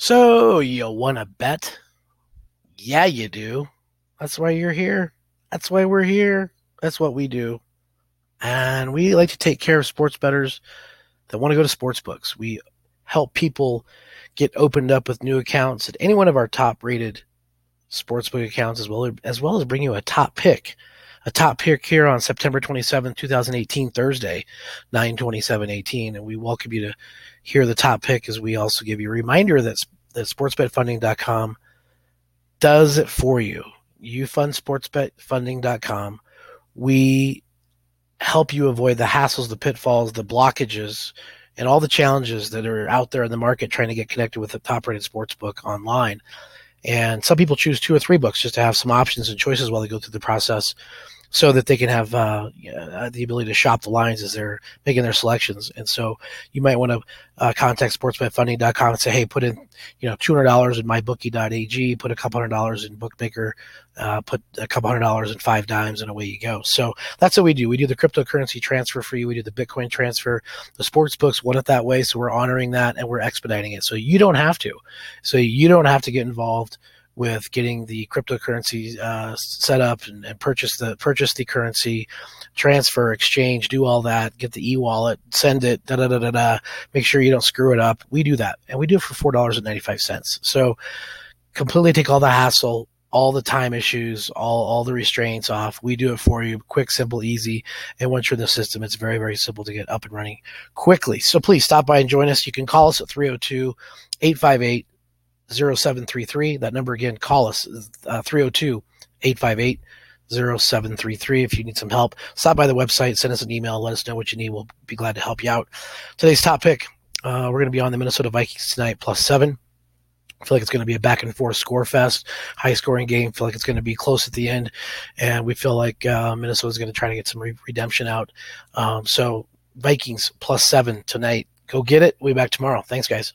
So, you want to bet? Yeah, you do. That's why you're here. That's why we're here. That's what we do. And we like to take care of sports bettors that want to go to sports books. We help people get opened up with new accounts at any one of our top rated sportsbook accounts as well as well as bring you a top pick. A top pick here on September 27, 2018, Thursday, 9 27 18. And we welcome you to hear the top pick as we also give you a reminder that, that sportsbetfunding.com does it for you. You fund sportsbetfunding.com. We help you avoid the hassles, the pitfalls, the blockages, and all the challenges that are out there in the market trying to get connected with the top rated sports book online. And some people choose two or three books just to have some options and choices while they go through the process so that they can have uh, uh, the ability to shop the lines as they're making their selections. And so you might want to uh, contact sportsbetfunding.com and say, hey, put in you know $200 in mybookie.ag, put a couple hundred dollars in Bookmaker, uh, put a couple hundred dollars in 5Dimes, and away you go. So that's what we do. We do the cryptocurrency transfer for you. We do the Bitcoin transfer. The sports books want it that way, so we're honoring that and we're expediting it. So you don't have to. So you don't have to get involved with getting the cryptocurrency uh, set up and, and, purchase the purchase the currency, transfer, exchange, do all that, get the e-wallet, send it, da da da da da. Make sure you don't screw it up. We do that, and we do it for four dollars and ninety five cents. So completely take all the hassle. All the time issues, all, all the restraints off. We do it for you, quick, simple, easy. And once you're in the system, it's very, very simple to get up and running quickly. So please stop by and join us. You can call us at 302 858 0733. That number again, call us uh, 302 858 0733 if you need some help. Stop by the website, send us an email, let us know what you need. We'll be glad to help you out. Today's top pick uh, we're going to be on the Minnesota Vikings tonight, plus seven. I feel like it's going to be a back and forth score fest, high scoring game. I feel like it's going to be close at the end, and we feel like uh, Minnesota's going to try to get some re- redemption out. Um, so Vikings plus seven tonight. Go get it. We'll be back tomorrow. Thanks, guys.